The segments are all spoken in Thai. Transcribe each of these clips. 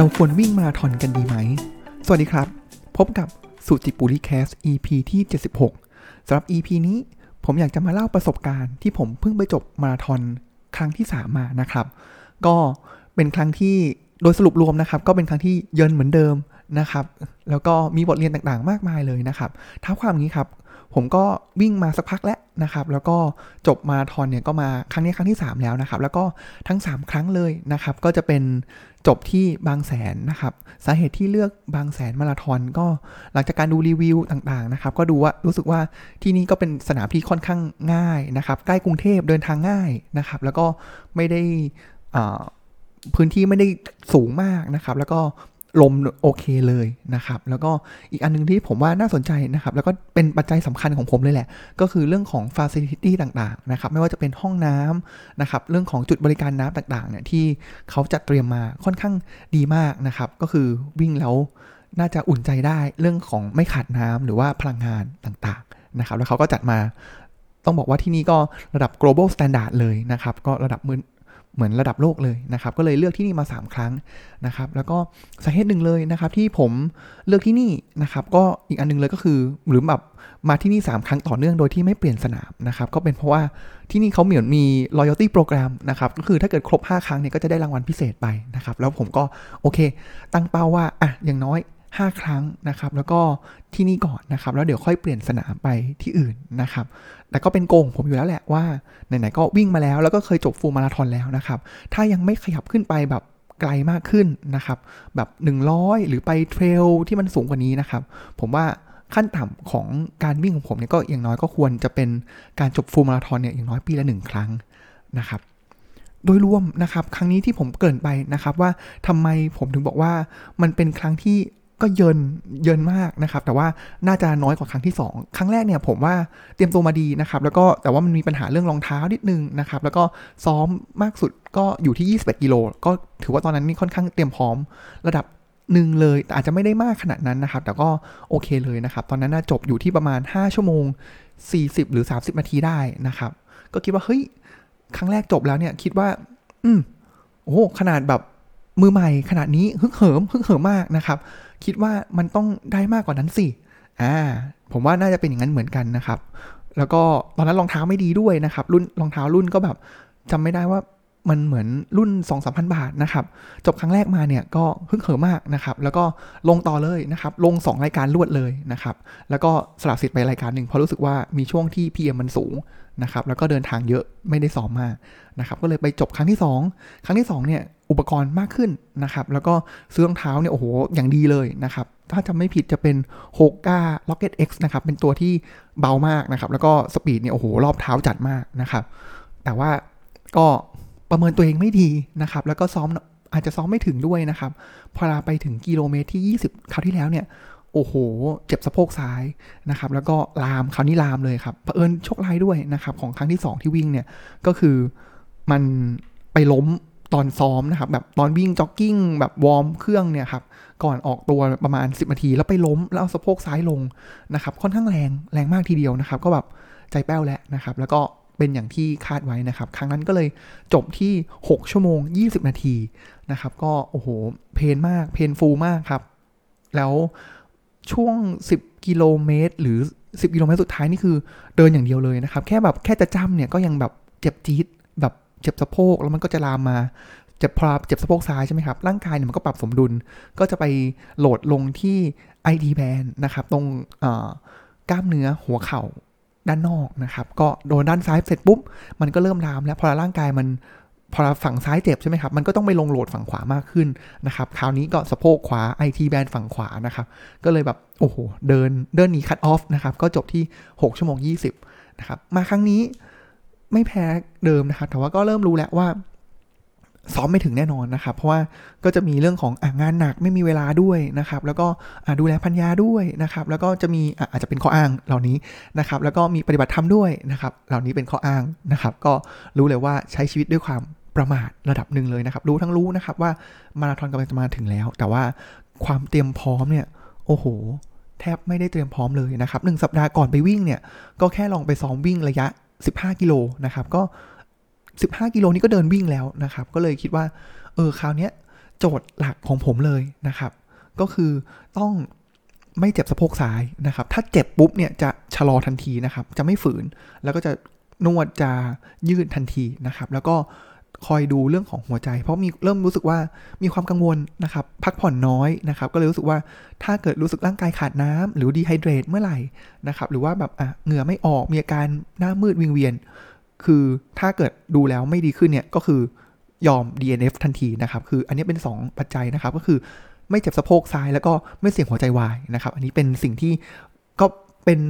เราควรวิ่งมาราธอนกันดีไหม สวัสดีครับ พบกับสุจิปุริแคส EP ที่ 76 สำหรับ EP นี้ผมอยากจะมาเล่าประสบการณ์ที่ผมเพิ่งไปจบมาราธอนครั้งที่ 3 มานะครับ ก็เป็นครั้งที่โดยสรุปรวมนะครับ ก็เป็นครั้งที่เยินเหมือนเดิมนะครับ แล้วก็มีบทเรียนต่างๆ มากมายเลยนะครับท้าความนี้ครับ ผมก็วิ่งมาสักพักแล้วนะครับ แล้วก็จบมาราธอนเนี่ยก็มาครั้งนี้ครั้งที่ 3 แล้วนะครับ แล้วก็ทั้ง 3 ครั้งเลยนะครับ ก็จะเป็นจบที่บางแสนนะครับ สาเหตุที่เลือกบางแสนมาราธอนก็หลังจากการดูรีวิวต่างๆนะครับ ก็ดูว่ารู้สึกว่าที่นี่ก็เป็นสนามที่ค่อนข้างง่ายนะครับ ใกล้กรุงเทพเดินทางง่ายนะครับ แล้วก็ไม่ได้พื้นที่ไม่ได้สูงมากนะครับ แล้วก็ ลมโอเคเลยนะครับ แล้วก็อีกอันหนึงที่ผมว่าน่าสนใจนะครับ แล้วก็เป็นปัจจัยสำคัญของผมเลยแหละ ก็คือเรื่องของ Facility ต่างๆนะครับ ไม่ว่าจะเป็นห้องน้ำนะครับ เรื่องของจุดบริการน้ำต่างๆเนี่ยที่เขาจัดเตรียมมาค่อนข้างดีมากนะครับ ก็คือวิ่งแล้วน่าจะอุ่นใจได้เรื่องของไม่ขาดน้ำหรือว่าพลังงานต่างๆนะครับ แล้วเขาก็จัดมาต้องบอกว่าที่นี่ก็ระดับ global standard เลยนะครับ ก็ระดับมือ เหมือนระดับโลกเลยนะครับก็เลยเลือกที่นี่มา 3 ครั้งนะครับแล้วก็สาเหตุหนึ่งเลยนะครับที่ผมเลือกที่นี่นะครับก็อีกอันหนึงเลยก็คือหรือแบบมาที่นี่ 3 ครั้งต่อเนื่องโดยที่ไม่เปลี่ยนสนามนะครับก็เป็นเพราะว่าที่นี่เขาเหมือนมี loyalty program นะครับก็คือถ้าเกิดครบ 5 ครั้งเนี่ยก็จะได้รางวัลพิเศษไปนะครับแล้วผมก็โอเค ตั้งเป้าว่าอะอย่างน้อย 5 ครั้งนะครับ แล้วก็ที่นี่ก่อนนะครับ แล้วเดี๋ยวค่อยเปลี่ยนสนามไปที่อื่นนะครับ แต่ก็เป็นโกงผมอยู่แล้วแหละว่าไหนๆก็วิ่งมาแล้ว แล้วก็เคยจบฟูลมาราธอนแล้วนะครับ ถ้ายังไม่ขยับขึ้นไปแบบไกลมากขึ้นนะครับ แบบ 100 หรือไปเทรลที่มันสูงกว่านี้นะครับ ผมว่าขั้นต่ำของการวิ่งของผมเนี่ยก็อย่างน้อยก็ควรจะเป็นการจบฟูลมาราธอนเนี่ยอย่างน้อยปีละหนึ่งครั้งนะครับโดยรวมนะครับ ครั้งนี้ที่ผมเกินไปนะครับว่าทำไมผมถึงบอกว่ามันเป็นครั้งที่ ก็เยินเยินมากนะครับ แต่ว่าน่าจะน้อยกว่าครั้งที่ 2 ครั้งแรกเนี่ยผมว่าเตรียมตัวมาดีนะครับแล้วก็แต่ว่ามันมีปัญหาเรื่องรองเท้านิดนึงนะครับแล้วก็ซ้อมมากสุดก็อยู่ที่ 21กิโลก็ถือว่าตอนนั้นนี่ค่อนข้างเตรียมพร้อมระดับหนึ่งเลยแต่อาจจะไม่ได้มากขนาดนั้นนะครับ แต่ก็โอเคเลยนะครับ ตอนนั้นน่าจบอยู่ที่ประมาณ 5 ชั่วโมง 40 หรือ 30 นาทีได้นะครับ ก็คิดว่าเฮ้ยครั้งแรกจบแล้วเนี่ยคิดว่า อืมโอ้ขนาดแบบ มือใหม่ขนาดนี้ฮึกเหิมฮึกเหิมมากนะครับ คิดว่ามันต้องได้มากกว่านั้นสิอ่าผมว่าน่าจะเป็นอย่างนั้นเหมือนกันนะครับ แล้วก็ตอนนั้นรองเท้าไม่ดีด้วยนะครับ รุ่นรองเท้ารุ่นก็แบบจำไม่ได้ว่า มันเหมือนรุ่น 2 3 0 0 0 บาทนะครับ จบครั้งแรกมาเนี่ยก็ฮึกเหิมมากนะครับ แล้วก็ลงต่อเลยนะครับ ลง 2 รายการรวดเลยนะครับ แล้วก็สลับสิทธิ์ไปรายการหนึ่งเพราะรู้สึกว่ามีช่วงที่ PM มันสูงนะครับ แล้วก็เดินทางเยอะไม่ได้ซ้อมมากนะครับ ก็เลยไปจบครั้งที่ 2 ครั้งที่2เนี่ยอุปกรณ์มากขึ้นนะครับ แล้วก็ซื้อรองเท้าเนี่ยโอ้โหอย่างดีเลยนะครับ ถ้าจำไม่ผิดจะเป็น h o k a Rocket X นะครับ เป็นตัวที่เบามากนะครับ แล้วก็สปีดเนี่ยโอ้โหรอบเท้าจัดมากนะครับ แต่ว่าก็ ประเมินตัวเองไม่ดีนะครับ แล้วก็ซ้อมอาจจะซ้อมไม่ถึงด้วยนะครับ พอลาไปถึงกิโลเมตรที่ 20 คราวที่แล้วเนี่ย โอ้โห เจ็บสะโพกซ้ายนะครับ แล้วก็ลาม คราวนี้ลามเลยครับเผอิญโชคร้ายด้วยนะครับ ของครั้งที่ 2 ที่วิ่งเนี่ย ก็คือมันไปล้มตอนซ้อมนะครับ แบบตอนวิ่งจ็อกกิ้งแบบวอร์มเครื่องเนี่ยครับ ก่อนออกตัวประมาณ 10นาที แล้วไปล้มแล้วเอาสะโพกซ้ายลงนะครับ ค่อนข้างแรง แรงมากทีเดียวนะครับ ก็แบบใจแป้วแล้วนะครับ แล้วก็ เป็นอย่างที่คาดไว้นะครับ ครั้งนั้นก็เลยจบที่ 6 ชั่วโมง 20 นาทีนะครับ ก็โอ้โห pain มาก painful มากครับ แล้วช่วง 10 กิโลเมตร หรือ 10 กิโลเมตรสุดท้ายนี่คือเดินอย่างเดียวเลยนะครับ แค่แบบแค่จะจ้ำเนี่ยก็ยังแบบเจ็บจี๊ดแบบเจ็บสะโพกแล้วมันก็จะลามมาเจ็บพอเจ็บสะโพกซ้ายใช่ไหมครับ ร่างกายเนี่ยมันก็ปรับสมดุล ก็จะไปโหลดลงที่ ID band นะครับ ตรงกล้ามเนื้อหัวเข่า ด้านนอกนะครับ ก็โดนด้านซ้ายเสร็จปุ๊บ มันก็เริ่มลามแล้วพอร่างกายมันพอฝั่งซ้ายเจ็บใช่ไหมครับ มันก็ต้องไปลงโหลดฝั่งขวามากขึ้นนะครับ คราวนี้ก็สะโพกขวาไอทีแบนฝั่งขวานะครับ ก็เลยแบบ โอ้โห เดินเดินหนีคัตออฟนะครับ ก็จบที่ 6 ชั่วโมง 20 นะครับ มาครั้งนี้ไม่แพ้เดิมนะครับ แต่ว่าก็เริ่มรู้แล้วว่า ซ้อมไม่ถึงแน่นอนนะครับ เพราะว่าก็จะมีเรื่องขององานหนักไม่มีเวลาด้วยนะครับ แล้วก็ดูแลพัญญาด้วยนะครับ แล้วก็จะมีอาจจะเป็นข้ออ้างเหล่านี้นะครับ แล้วก็มีปฏิบัติธรรมด้วยนะครับ เหล่านี้เป็นข้ออ้างนะครับ ก็รู้เลยว่าใช้ชีวิตด้วยความประมาทระดับหนึ่งเลยนะครับ รู้ทั้งรู้นะครับว่ามาราธอนกำลังจะมาถึงแล้ว แต่ว่าความเตรียมพร้อมเนี่ย โอ้โห แทบไม่ได้เตรียมพร้อมเลยนะครับหนึ่งสัปดาห์ก่อนไปวิ่งเนี่ย ก็แค่ลองไปซ้อมวิ่งระยะ 15 กิโลนะครับ ก็ 15 กิโลนี้ก็เดินวิ่งแล้วนะครับ ก็เลยคิดว่า เออคราวนี้โจทย์หลักของผมเลยนะครับ ก็คือต้องไม่เจ็บสะโพกซ้ายนะครับ ถ้าเจ็บปุ๊บเนี่ยจะชะลอทันทีนะครับ จะไม่ฝืน แล้วก็จะนวดจะยืดทันทีนะครับ แล้วก็คอยดูเรื่องของหัวใจ เพราะมีเริ่มรู้สึกว่ามีความกังวลนะครับ พักผ่อนน้อยนะครับ ก็เลยรู้สึกว่าถ้าเกิดรู้สึกร่างกายขาดน้ำหรือดีไฮเดรตเมื่อไหร่นะครับ หรือว่าแบบอะเหงื่อไม่ออกมีอาการหน้ามืดวิงเวียน คือถ้าเกิดดูแล้วไม่ดีขึ้นเนี่ยก็คือยอม DNF ทันทีนะครับ คืออันนี้เป็น 2 ปัจจัยนะครับ ก็คือไม่เจ็บสะโพกซ้ายแล้วก็ไม่เสี่ยงหัวใจวายนะครับ อันนี้เป็นสิ่งที่ก็เป็น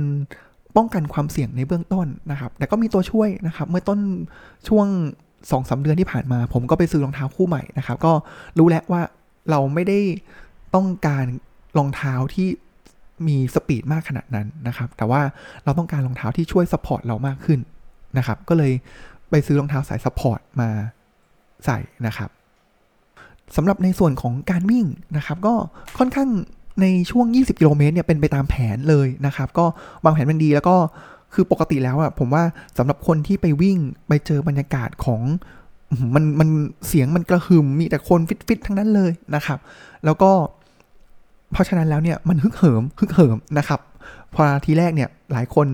ป้องกันความเสี่ยงในเบื้องต้นนะครับ แต่ก็มีตัวช่วยนะครับ เมื่อต้นช่วง2อสเดือนที่ผ่านมา ผมก็ไปซื้อรองเท้าคู่ใหม่นะครับ ก็รู้แล้วว่าเราไม่ได้ต้องการรองเท้าที่มี speed มากขนาดนั้นนะครับ แต่ว่าเราต้องการรองเท้าที่ช่วย support เรามากขึ้น นะครับ ก็เลยไปซื้อรองเท้าสาย support มาใส่นะครับสำหรับในส่วนของการวิ่งนะครับ ก็ค่อนข้างในช่วง 20 กิโลเมตรเนี่ยเป็นไปตามแผนเลยนะครับ ก็วางแผนมันดีแล้วก็คือปกติแล้วอะผมว่าสำหรับคนที่ไปวิ่งไปเจอบรรยากาศของมันมันเสียงมันกระหึ่มมีแต่คนฟิตๆทั้งนั้นเลยนะครับ แล้วก็ เพราะฉะนั้นแล้วเนี่ยมันฮึกเหิมฮึกเหิมนะครับ พอทีแรกเนี่ยหลายคน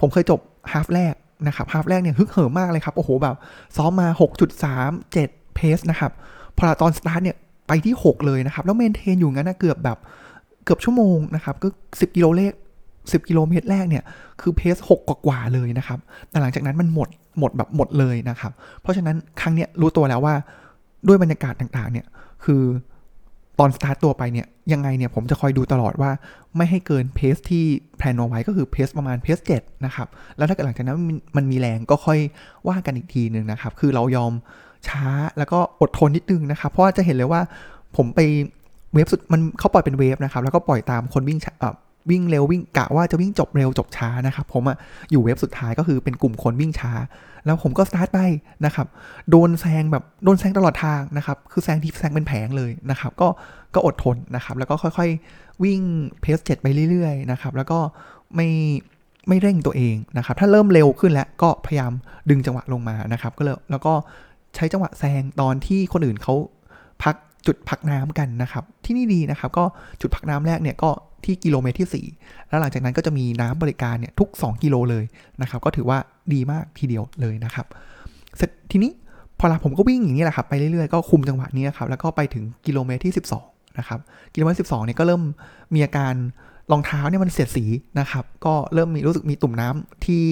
ผมเคยจบฮาฟแรก นะครับฮาฟแรกเนี่ยฮึกเหิมมากเลยครับ โอ้โหแบบซ้อมมา 6.3 7 เพสนะครับ พอตอนสตาร์ทเนี่ยไปที่ 6 เลยนะครับ แล้วเมนเทนอยู่งั้นนะเกือบแบบเกือบชั่วโมงนะครับ ก็ 10 กิโลเลข10 กิโลเมตรแรกเนี่ย คือ pace 6กว่าๆเลยนะครับ แต่หลังจากนั้นมันหมดหมดแบบหมดเลยนะครับ เพราะฉะนั้นครั้งเนี้ยรู้ตัวแล้วว่าด้วยบรรยากาศต่างๆเนี่ยคือ ตอนสตาร์ตตัวไปเนี่ยยังไงเนี่ยผมจะคอยดูตลอดว่าไม่ให้เกิน pace ที่ plan เอาไว้ก็คือ pace ประมาณ pace เจ็ดนะครับ แล้วถ้าเกิดหลังจากนั้นมันมีแรงก็ค่อยว่ากันอีกทีหนึ่งนะครับ คือเรายอมช้าแล้วก็อดทนนิดนึงนะครับ เพราะว่าจะเห็นเลยว่าผมไป wave สุดมันเขาปล่อยเป็น wave นะครับ แล้วก็ปล่อยตามคนวิ่งวิ่งเร็ววิ่งกะว่าจะวิ่งจบเร็วจบช้านะครับ ผมอะอยู่ wave สุดท้ายก็คือเป็นกลุ่มคนวิ่งช้า แล้วผมก็สตาร์ทไปนะครับ โดนแซงแบบโดนแซงตลอดทางนะครับ คือแซงที่แซงเป็นแผงเลยนะครับ ก็ก็อดทนนะครับ แล้วก็ค่อยๆวิ่ง pace เจ็ดไปเรื่อยๆนะครับ แล้วก็ไม่ไม่เร่งตัวเองนะครับ ถ้าเริ่มเร็วขึ้นแล้วก็พยายามดึงจังหวะลงมานะครับ ก็เลยแล้วก็ใช้จังหวะแซงตอนที่คนอื่นเขาพักจุดพักน้ำกันนะครับ ที่นี่ดีนะครับ ก็จุดพักน้ำแรกเนี่ยก็ ที่กิโลเมตรที่ 4 แล้วหลังจากนั้นก็จะมีน้ำบริการเนี่ยทุก 2 กิโลเลยนะครับ ก็ถือว่าดีมากทีเดียวเลยนะครับ เสร็จทีนี้พอลาผมก็วิ่งอย่างนี้แหละครับไปเรื่อยๆก็คุมจังหวะนี้ครับแล้วก็ไปถึงกิโลเมตรที่ 12 นะครับ กิโลเมตร12เนี่ยก็เริ่มมีอาการรองเท้าเนี่ยมันเสียดสีนะครับ ก็เริ่มมีรู้สึกมีตุ่มน้ำที่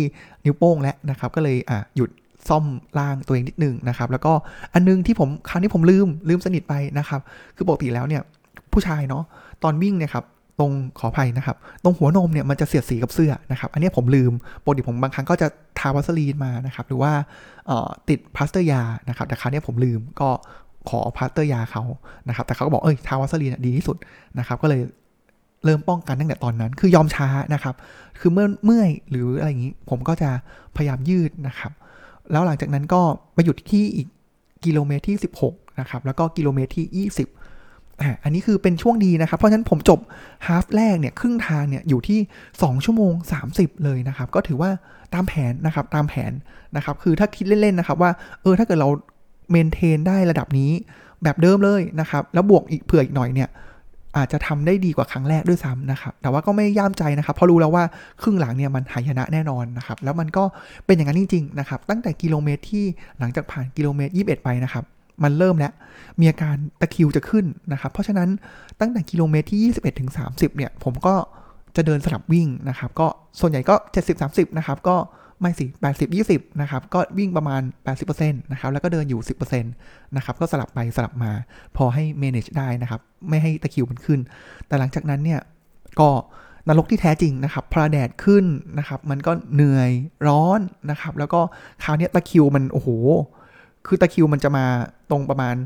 นิ้วโป้งแล้วนะครับ ก็เลยอะหยุดซ่อมร่างตัวเองนิดนึงนะครับ แล้วก็อันนึงที่ผมครั้งนี้ผมลืมลืมสนิทไปนะครับ คือปกติแล้วเนี่ยผู้ชายเนาะตอนวิ่งเนี่ยครับ ตรงขออภัยนะครับ ตรงหัวนมเนี่ยมันจะเสียดสีกับเสื้อนะครับ อันนี้ผมลืมปกติผมบางครั้งก็จะทาวัสลีนมานะครับ หรือว่าติดพลาสเตอร์ยานะครับ แต่ครั้งนี้ผมลืมก็ขอพลาสเตอร์ยาเขานะครับ แต่เขาก็บอกเอ้ยทาวัสลีนดีที่สุดนะครับ ก็เลยเริ่มป้องกันตั้งแต่ตอนนั้น คือยอมช้านะครับ คือเมื่อเมื่อยหรืออะไรอย่างนี้ ผมก็จะพยายามยืดนะครับ แล้วหลังจากนั้นก็ไปหยุดที่อีกกิโลเมตรที่ 16นะครับ แล้วก็กิโลเมตรที่ 20 อันนี้คือเป็นช่วงดีนะครับ เพราะฉะนั้นผมจบฮาฟแรกเนี่ยครึ่งทางเนี่ยอยู่ที่ 2 ชั่วโมง 30 เลยนะครับ ก็ถือว่าตามแผนนะครับตามแผนนะครับ คือถ้าคิดเล่นๆนะครับว่าเออถ้าเกิดเราเมนเทนได้ระดับนี้แบบเดิมเลยนะครับ แล้วบวกอีกเผื่ออีกหน่อยเนี่ยอาจจะทำได้ดีกว่าครั้งแรกด้วยซ้ำนะครับ แต่ว่าก็ไม่ย่ามใจนะครับ เพราะรู้แล้วว่าครึ่งหลังเนี่ยมันหายนะแน่นอนนะครับ แล้วมันก็เป็นอย่างนั้นจริงๆนะครับ ตั้งแต่กิโลเมตรที่หลังจากผ่านกิโลเมตร 21 ไปนะครับ มันเริ่มแล้ว มีอาการตะคิวจะขึ้นนะครับ เพราะฉะนั้นตั้งแต่กิโลเมตรที่ 21ถึง30 เนี่ย ผมก็จะเดินสลับวิ่งนะครับ ก็ส่วนใหญ่ก็ 70-30 นะครับ ก็ไม่สิ 80 20 นะครับ ก็วิ่งประมาณ 80%นะครับ แล้วก็เดินอยู่ 10%นะครับ ก็สลับไปสลับมา พอให้ manage ได้นะครับ ไม่ให้ตะคิวมันขึ้น แต่หลังจากนั้นเนี่ย ก็นรกที่แท้จริงนะครับ พระแดดขึ้นนะครับ มันก็เหนื่อยร้อนนะครับ แล้วก็คราวนี้ตะคิวมันโอ้โห คือตะคิวมันจะมาตรงประมาณ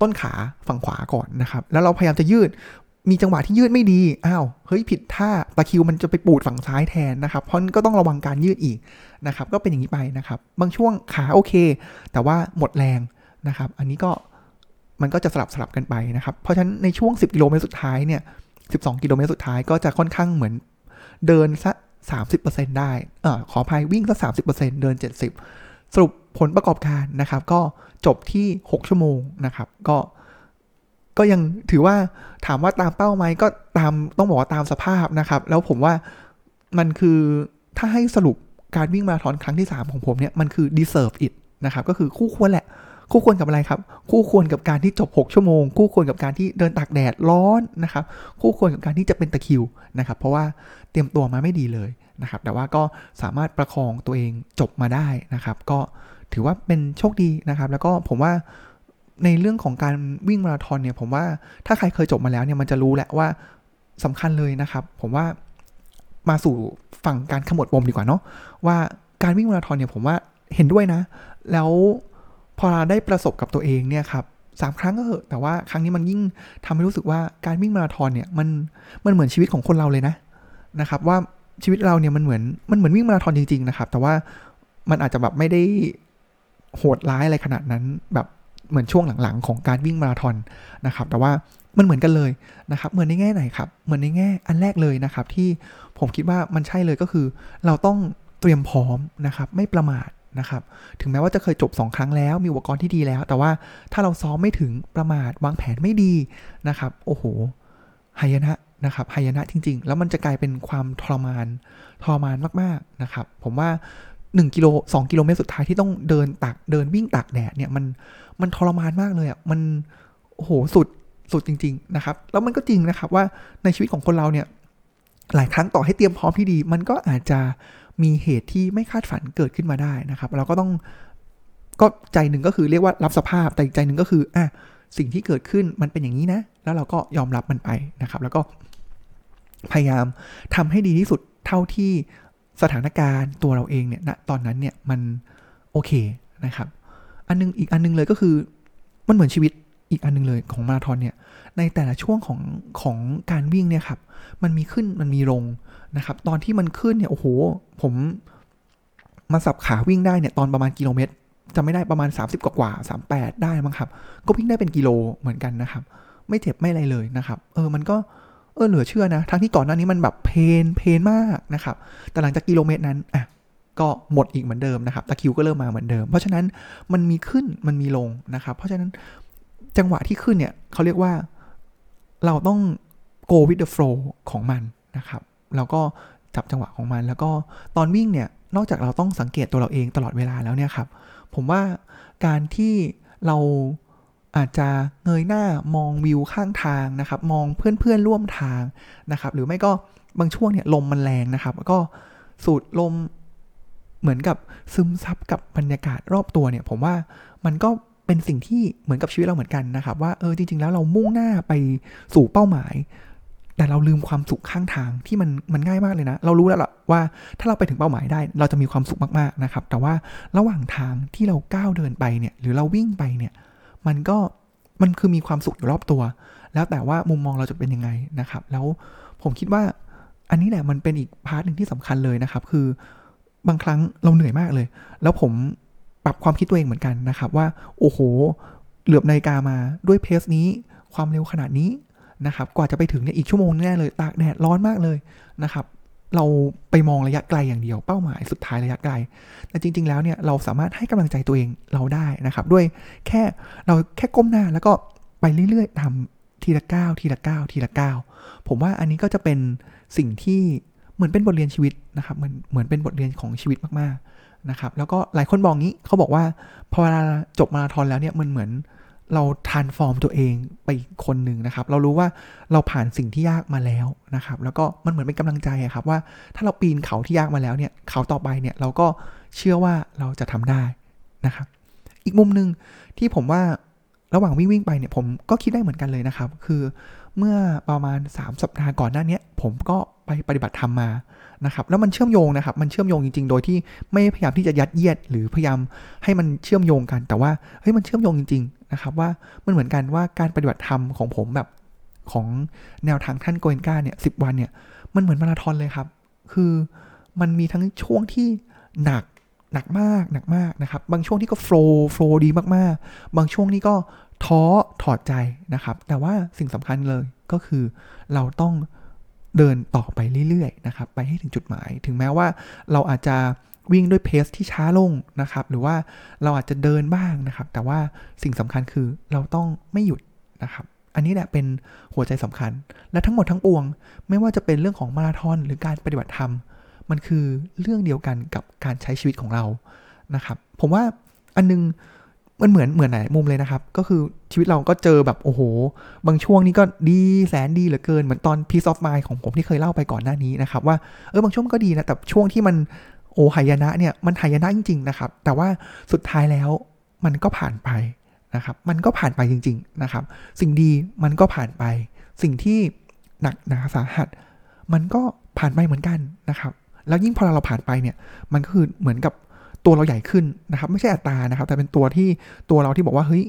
ต้นขาฝั่งขวาก่อนนะครับ แล้วเราพยายามจะยืด มีจังหวะที่ยืดไม่ดี อ้าว เฮ้ยผิดท่า ตะคิวมันจะไปปูดฝั่งซ้ายแทนนะครับ เพราะก็ต้องระวังการยืดอีกนะครับ ก็เป็นอย่างนี้ไปนะครับ บางช่วงขาโอเค แต่ว่าหมดแรงนะครับ อันนี้ก็มันก็จะสลับสลับกันไปนะครับ เพราะฉะนั้นในช่วง 10 กิโลเมตรสุดท้ายเนี่ย 12 กิโลเมตรสุดท้ายก็จะค่อนข้างเหมือนเดินสัก30%ได้ เออขออภัยวิ่งสัก30%เดิน 70 สรุป ผลประกอบการนะครับ ก็จบที่ 6 ชั่วโมงนะครับ ก็ก็ยังถือว่าถามว่าตามเป้าไหมก็ตามต้องบอกว่าตามสภาพนะครับ แล้วผมว่ามันคือถ้าให้สรุปการวิ่งมาราธอนครั้งที่ 3 ของผมเนี่ยมันคือ deserve it นะครับ ก็คือคู่ควรแหละ คู่ควรกับอะไรครับ คู่ควรกับการที่จบ 6 ชั่วโมง คู่ควรกับการที่เดินตากแดดร้อนนะครับ คู่ควรกับการที่จะเป็นตะคิวนะครับ เพราะว่าเตรียมตัวมาไม่ดีเลยนะครับ แต่ว่าก็สามารถประคองตัวเองจบมาได้นะครับ ก็ ถือว่าเป็นโชคดีนะครับ แล้วก็ผมว่าในเรื่องของการวิ่งมาราธอนเนี่ย ผมว่าถ้าใครเคยจบมาแล้วเนี่ยมันจะรู้แหละว่าสำคัญเลยนะครับ ผมว่ามาสู่ฝั่งการขมวดปมดีกว่าเนาะว่าการวิ่งมาราธอนเนี่ยผมว่าเห็นด้วยนะ แล้วพอเราได้ประสบกับตัวเองเนี่ยครับสามครั้งก็เหอะแต่ว่าครั้งนี้มันยิ่งทำให้รู้สึกว่าการวิ่งมาราธอนเนี่ยมันมันเหมือนชีวิตของคนเราเลยนะนะครับว่าชีวิตเราเนี่ยมันเหมือนมันเหมือนวิ่งมาราธอนจริงๆนะครับแต่ว่ามันอาจจะแบบไม่ได้ โหดร้ายอะไรขนาดนั้น แบบเหมือนช่วงหลังๆ ของการวิ่งมาราธอนนะครับ แต่ว่ามันเหมือนกันเลยนะครับ เหมือนในแง่ไหนครับ เหมือนในแง่อันแรกเลยนะครับ ที่ผมคิดว่ามันใช่เลยก็คือ เราต้องเตรียมพร้อมนะครับ ไม่ประมาทนะครับ ถึงแม้ว่าจะเคยจบ 2 ครั้งแล้ว มีอุปกรณ์ที่ดีแล้ว แต่ว่าถ้าเราซ้อมไม่ถึงประมาทวางแผนไม่ดีนะครับ โอ้โหหายนะนะครับหายนะจริง ๆ แล้วมันจะกลายเป็นความทรมานทรมานมากๆนะครับ ผมว่า 1กิโล2กิโลเมตรสุดท้ายที่ต้องเดินตักเดินวิ่งตักแดดเนี่ยมันมันทรมานมากเลยอะมันโอ้โหสุดสุดจริง ๆ นะครับ แล้วมันก็จริงนะครับว่าในชีวิตของคนเราเนี่ยหลายครั้งต่อให้เตรียมพร้อมที่ดี มันก็อาจจะมีเหตุที่ไม่คาดฝันเกิดขึ้นมาได้นะครับ เราก็ต้องก็ใจหนึ่งก็คือเรียกว่ารับสภาพแต่อีกใจหนึ่งก็คืออะสิ่งที่เกิดขึ้นมันเป็นอย่างนี้นะ แล้วเราก็ยอมรับมันไปนะครับ แล้วก็พยายามทำให้ดีที่สุดเท่าที่ สถานการณ์ตัวเราเองเนี่ยณตอนนั้นเนี่ยมันโอเคนะครับ อันนึงอีกอันนึงเลยก็คือมันเหมือนชีวิตอีกอันนึงเลยของมาราธอนเนี่ยในแต่ละช่วงของของการวิ่งเนี่ยครับมันมีขึ้นมันมีลงนะครับ ตอนที่มันขึ้นเนี่ยโอ้โห ผมมาสับขาวิ่งได้เนี่ยตอนประมาณกิโลเมตรจะไม่ได้ประมาณ 30 กว่ากว่า38 ได้มั้งครับ ก็วิ่งได้เป็นกิโลเหมือนกันนะครับ ไม่เจ็บไม่อะไรเลยนะครับ เออมันก็ ออเหลือเชื่อนะ ทั้งที่ก่อนหน้านี้มันแบบเพนเพนมากนะครับ แต่หลังจากกิโลเมตรนั้นอะก็หมดอีกเหมือนเดิมนะครับตะคิวก็เริ่มมาเหมือนเดิม เพราะฉะนั้นมันมีขึ้นมันมีลงนะครับ เพราะฉะนั้นจังหวะที่ขึ้นเนี่ยเขาเรียกว่าเราต้อง go with the flow ของมันนะครับเราก็จับจังหวะของมัน แล้วก็ตอนวิ่งเนี่ยนอกจากเราต้องสังเกตตัวเราเองตลอดเวลาแล้วเนี่ยครับผมว่าการที่เรา อาจจะเงยหน้ามองวิวข้างทางนะครับ มองเพื่อนๆร่วมทางนะครับ หรือไม่ก็บางช่วงเนี่ยลมมันแรงนะครับ ก็สูดลมเหมือนกับซึมซับกับบรรยากาศรอบตัวเนี่ย ผมว่ามันก็เป็นสิ่งที่เหมือนกับชีวิตเราเหมือนกันนะครับ ว่าเออจริง ๆ แล้วเรามุ่งหน้าไปสู่เป้าหมาย แต่เราลืมความสุขข้างทางที่มันมันง่ายมากเลยนะ เรารู้แล้วล่ะว่าถ้าเราไปถึงเป้าหมายได้ เราจะมีความสุขมากๆนะครับ แต่ว่าระหว่างทางที่เราก้าวเดินไปเนี่ย หรือเราวิ่งไปเนี่ย มันก็มันคือมีความสุขอยู่รอบตัว แล้วแต่ว่ามุมมองเราจะเป็นยังไงนะครับ แล้วผมคิดว่าอันนี้แหละมันเป็นอีก part หนึ่งที่สำคัญเลยนะครับ คือบางครั้งเราเหนื่อยมากเลย แล้วผมปรับความคิดตัวเองเหมือนกันนะครับ ว่าโอ้โห เหลือบนาฬิกามาด้วย pace นี้ ความเร็วขนาดนี้นะครับ กว่าจะไปถึงเนี่ยอีกชั่วโมงแน่เลย ตากแดดร้อนมากเลยนะครับ เราไปมองระยะไกลอย่างเดียวเป้าหมายสุดท้ายระยะไกล แต่จริง ๆ แล้วเนี่ยเราสามารถให้กำลังใจตัวเองเราได้นะครับ ด้วยแค่เราแค่ก้มหน้าแล้วก็ไปเรื่อยๆทำทีละก้าวทีละก้าวทีละก้าวผมว่าอันนี้ก็จะเป็นสิ่งที่เหมือนเป็นบทเรียนชีวิตนะครับเหมือนเหมือนเป็นบทเรียนของชีวิตมากๆนะครับ แล้วก็หลายคนบอกงี้เขาบอกว่าพอเวลาจบมาราธอนแล้วเนี่ยมันเหมือน เราทานฟอร์มตัวเองไปคนหนึ่งนะครับ เรารู้ว่าเราผ่านสิ่งที่ยากมาแล้วนะครับ แล้วก็มันเหมือนเป็นกำลังใจครับว่าถ้าเราปีนเขาที่ยากมาแล้วเนี่ยเขาต่อไปเนี่ยเราก็เชื่อว่าเราจะทำได้นะครับ อีกมุมหนึ่งที่ผมว่าระหว่างวิ่งวิ่งไปเนี่ยผมก็คิดได้เหมือนกันเลยนะครับ คือเมื่อประมาณ 3 สัปดาห์ก่อนหน้านี้ผมก็ไปปฏิบัติธรรมมานะครับแล้วมันเชื่อมโยงนะครับ มันเชื่อมโยงจริง ๆ โดยที่ไม่พยายามที่จะยัดเยียด หรือพยายามให้มันเชื่อมโยงกัน แต่ว่าเฮ้ยมันเชื่อมโยงจริงๆ นะครับว่ามันเหมือนกันว่าการปฏิบัติธรรมของผมแบบของแนวทางท่านโกเอนกาเนี่ยสิวันเนี่ยมันเหมือนมาราธอนเลยครับ คือมันมีทั้งช่วงที่หนักหนักมากหนักมากนะครับ บางช่วงที่ก็โฟล์โฟล์ดีมากๆ บางช่วงนี้ก็ท้อถอดใจนะครับ แต่ว่าสิ่งสำคัญเลยก็คือเราต้องเดินต่อไปเรื่อยๆนะครับ ไปให้ถึงจุดหมาย ถึงแม้ว่าเราอาจจะ วิ่งด้วยเพสที่ช้าลงนะครับ หรือว่าเราอาจจะเดินบ้างนะครับ แต่ว่าสิ่งสำคัญคือเราต้องไม่หยุดนะครับ อันนี้แหละเป็นหัวใจสำคัญ และทั้งหมดทั้งปวง ไม่ว่าจะเป็นเรื่องของมาราธอนหรือการปฏิบัติธรรม มันคือเรื่องเดียวกันกับการใช้ชีวิตของเรานะครับ ผมว่าอันนึงมันเหมือนเหมือนไหนมุมเลยนะครับ ก็คือชีวิตเราก็เจอแบบโอ้โห บางช่วงนี้ก็ดีแสนดีเหลือเกิน เหมือนตอน Peace of Mind ของผมที่เคยเล่าไปก่อนหน้านี้นะครับ ว่าเออบางช่วงก็ดีนะ แต่ช่วงที่มัน โอ้หายนะเนี่ยมันหายนะจริง ๆ นะครับ แต่ว่าสุดท้ายแล้วมันก็ผ่านไปนะครับ มันก็ผ่านไปจริง ๆ นะครับ สิ่งดีมันก็ผ่านไป สิ่งที่หนักหนาสาหัส มันก็ผ่านไปเหมือนกันนะครับ แล้วยิ่งพอเราผ่านไปเนี่ย มันก็คือเหมือนกับตัวเราใหญ่ขึ้นนะครับ ไม่ใช่อัตรานะครับ แต่เป็นตัวที่ตัวเราที่บอกว่าเฮ้ย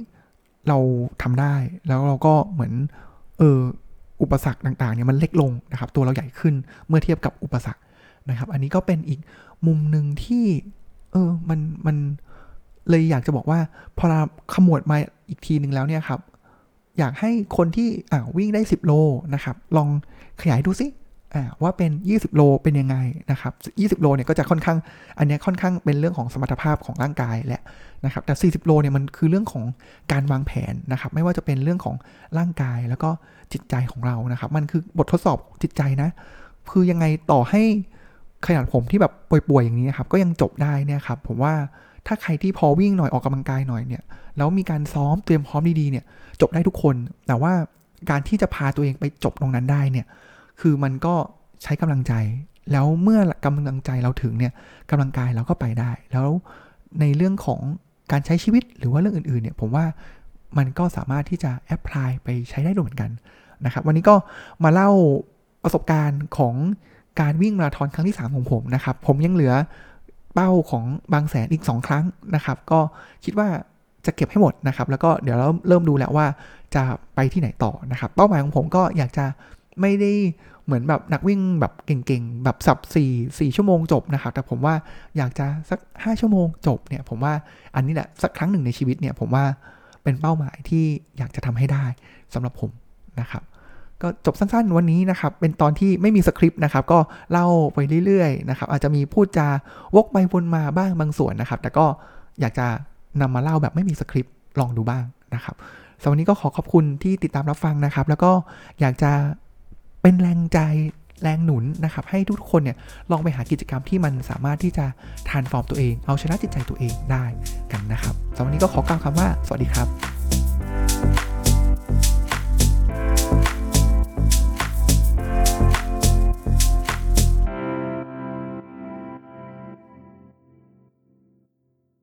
เราทำได้ แล้วเราก็เหมือนเอออุปสรรคต่างๆเนี่ยมันเล็กลงนะครับ ตัวเราใหญ่ขึ้นเมื่อเทียบกับอุปสรรคนะครับ อันนี้ก็เป็นอีก มุมหนึ่งที่ เออ มันมันเลยอยากจะบอกว่า พอเราขมวดมาอีกทีหนึ่งแล้วเนี่ยครับ อยากให้คนที่อ่าวิ่งได้ 10 โลนะครับ ลองขยายดูซิว่าเป็น 20 โลเป็นยังไงนะครับ20 โลเนี่ยก็จะค่อนข้าง อันนี้ค่อนข้างเป็นเรื่องของสมรรถภาพของร่างกายแหละนะครับ แต่ 40 โลเนี่ยมันคือเรื่องของการวางแผนนะครับ ไม่ว่าจะเป็นเรื่องของร่างกายแล้วก็จิตใจของเรานะครับ มันคือบททดสอบจิตใจนะ คือยังไงต่อให้ ขนาดผมที่แบบป่วยๆอย่างนี้ครับก็ยังจบได้เนี่ยครับผมว่าถ้าใครที่พอวิ่งหน่อยออกกำลังกายหน่อยเนี่ยแล้วมีการซ้อมเตรียมพร้อมดีๆเนี่ยจบได้ทุกคน แต่ว่าการที่จะพาตัวเองไปจบตรงนั้นได้เนี่ยคือมันก็ใช้กำลังใจ แล้วเมื่อกำลังใจเราถึงเนี่ยกำลังกายเราก็ไปได้ แล้วในเรื่องของการใช้ชีวิตหรือว่าเรื่องอื่นๆเนี่ยผมว่ามันก็สามารถที่จะแอพพลายไปใช้ได้ด้วยเหมือนกันนะครับวันนี้ก็มาเล่าประสบการณ์ของ การวิ่งมาราธอนครั้งที่ 3 ของผมนะครับ ผมยังเหลือเป้าของบางแสนอีก 2 ครั้งนะครับ ก็คิดว่าจะเก็บให้หมดนะครับ แล้วก็เดี๋ยวเราเริ่มดูแล้วว่าจะไปที่ไหนต่อนะครับ เป้าหมายของผมก็อยากจะไม่ได้เหมือนแบบนักวิ่งแบบเก่งๆ แบบสับสี่สี่ชั่วโมงจบนะครับ แต่ผมว่าอยากจะสัก 5 ชั่วโมงจบเนี่ย ผมว่าอันนี้แหละสักครั้งหนึ่งในชีวิตเนี่ย ผมว่าเป็นเป้าหมายที่อยากจะทำให้ได้สำหรับผมนะครับ ก็จบสั้นๆวันนี้นะครับ เป็นตอนที่ไม่มีสคริปต์นะครับ ก็เล่าไปเรื่อยๆนะครับ อาจจะมีพูดจาวกไปวนมาบ้างบางส่วนนะครับ แต่ก็อยากจะนำมาเล่าแบบไม่มีสคริปต์ลองดูบ้างนะครับสำหรับวันนี้ก็ขอขอบคุณที่ติดตามรับฟังนะครับ แล้วก็อยากจะเป็นแรงใจแรงหนุนนะครับ ให้ทุกคนเนี่ยลองไปหากิจกรรมที่มันสามารถที่จะทานฟอร์มตัวเอง เอาชนะจิตใจตัวเองได้กันนะครับสำหรับวันนี้ก็ขอกล่าวคำว่า สวัสดีครับ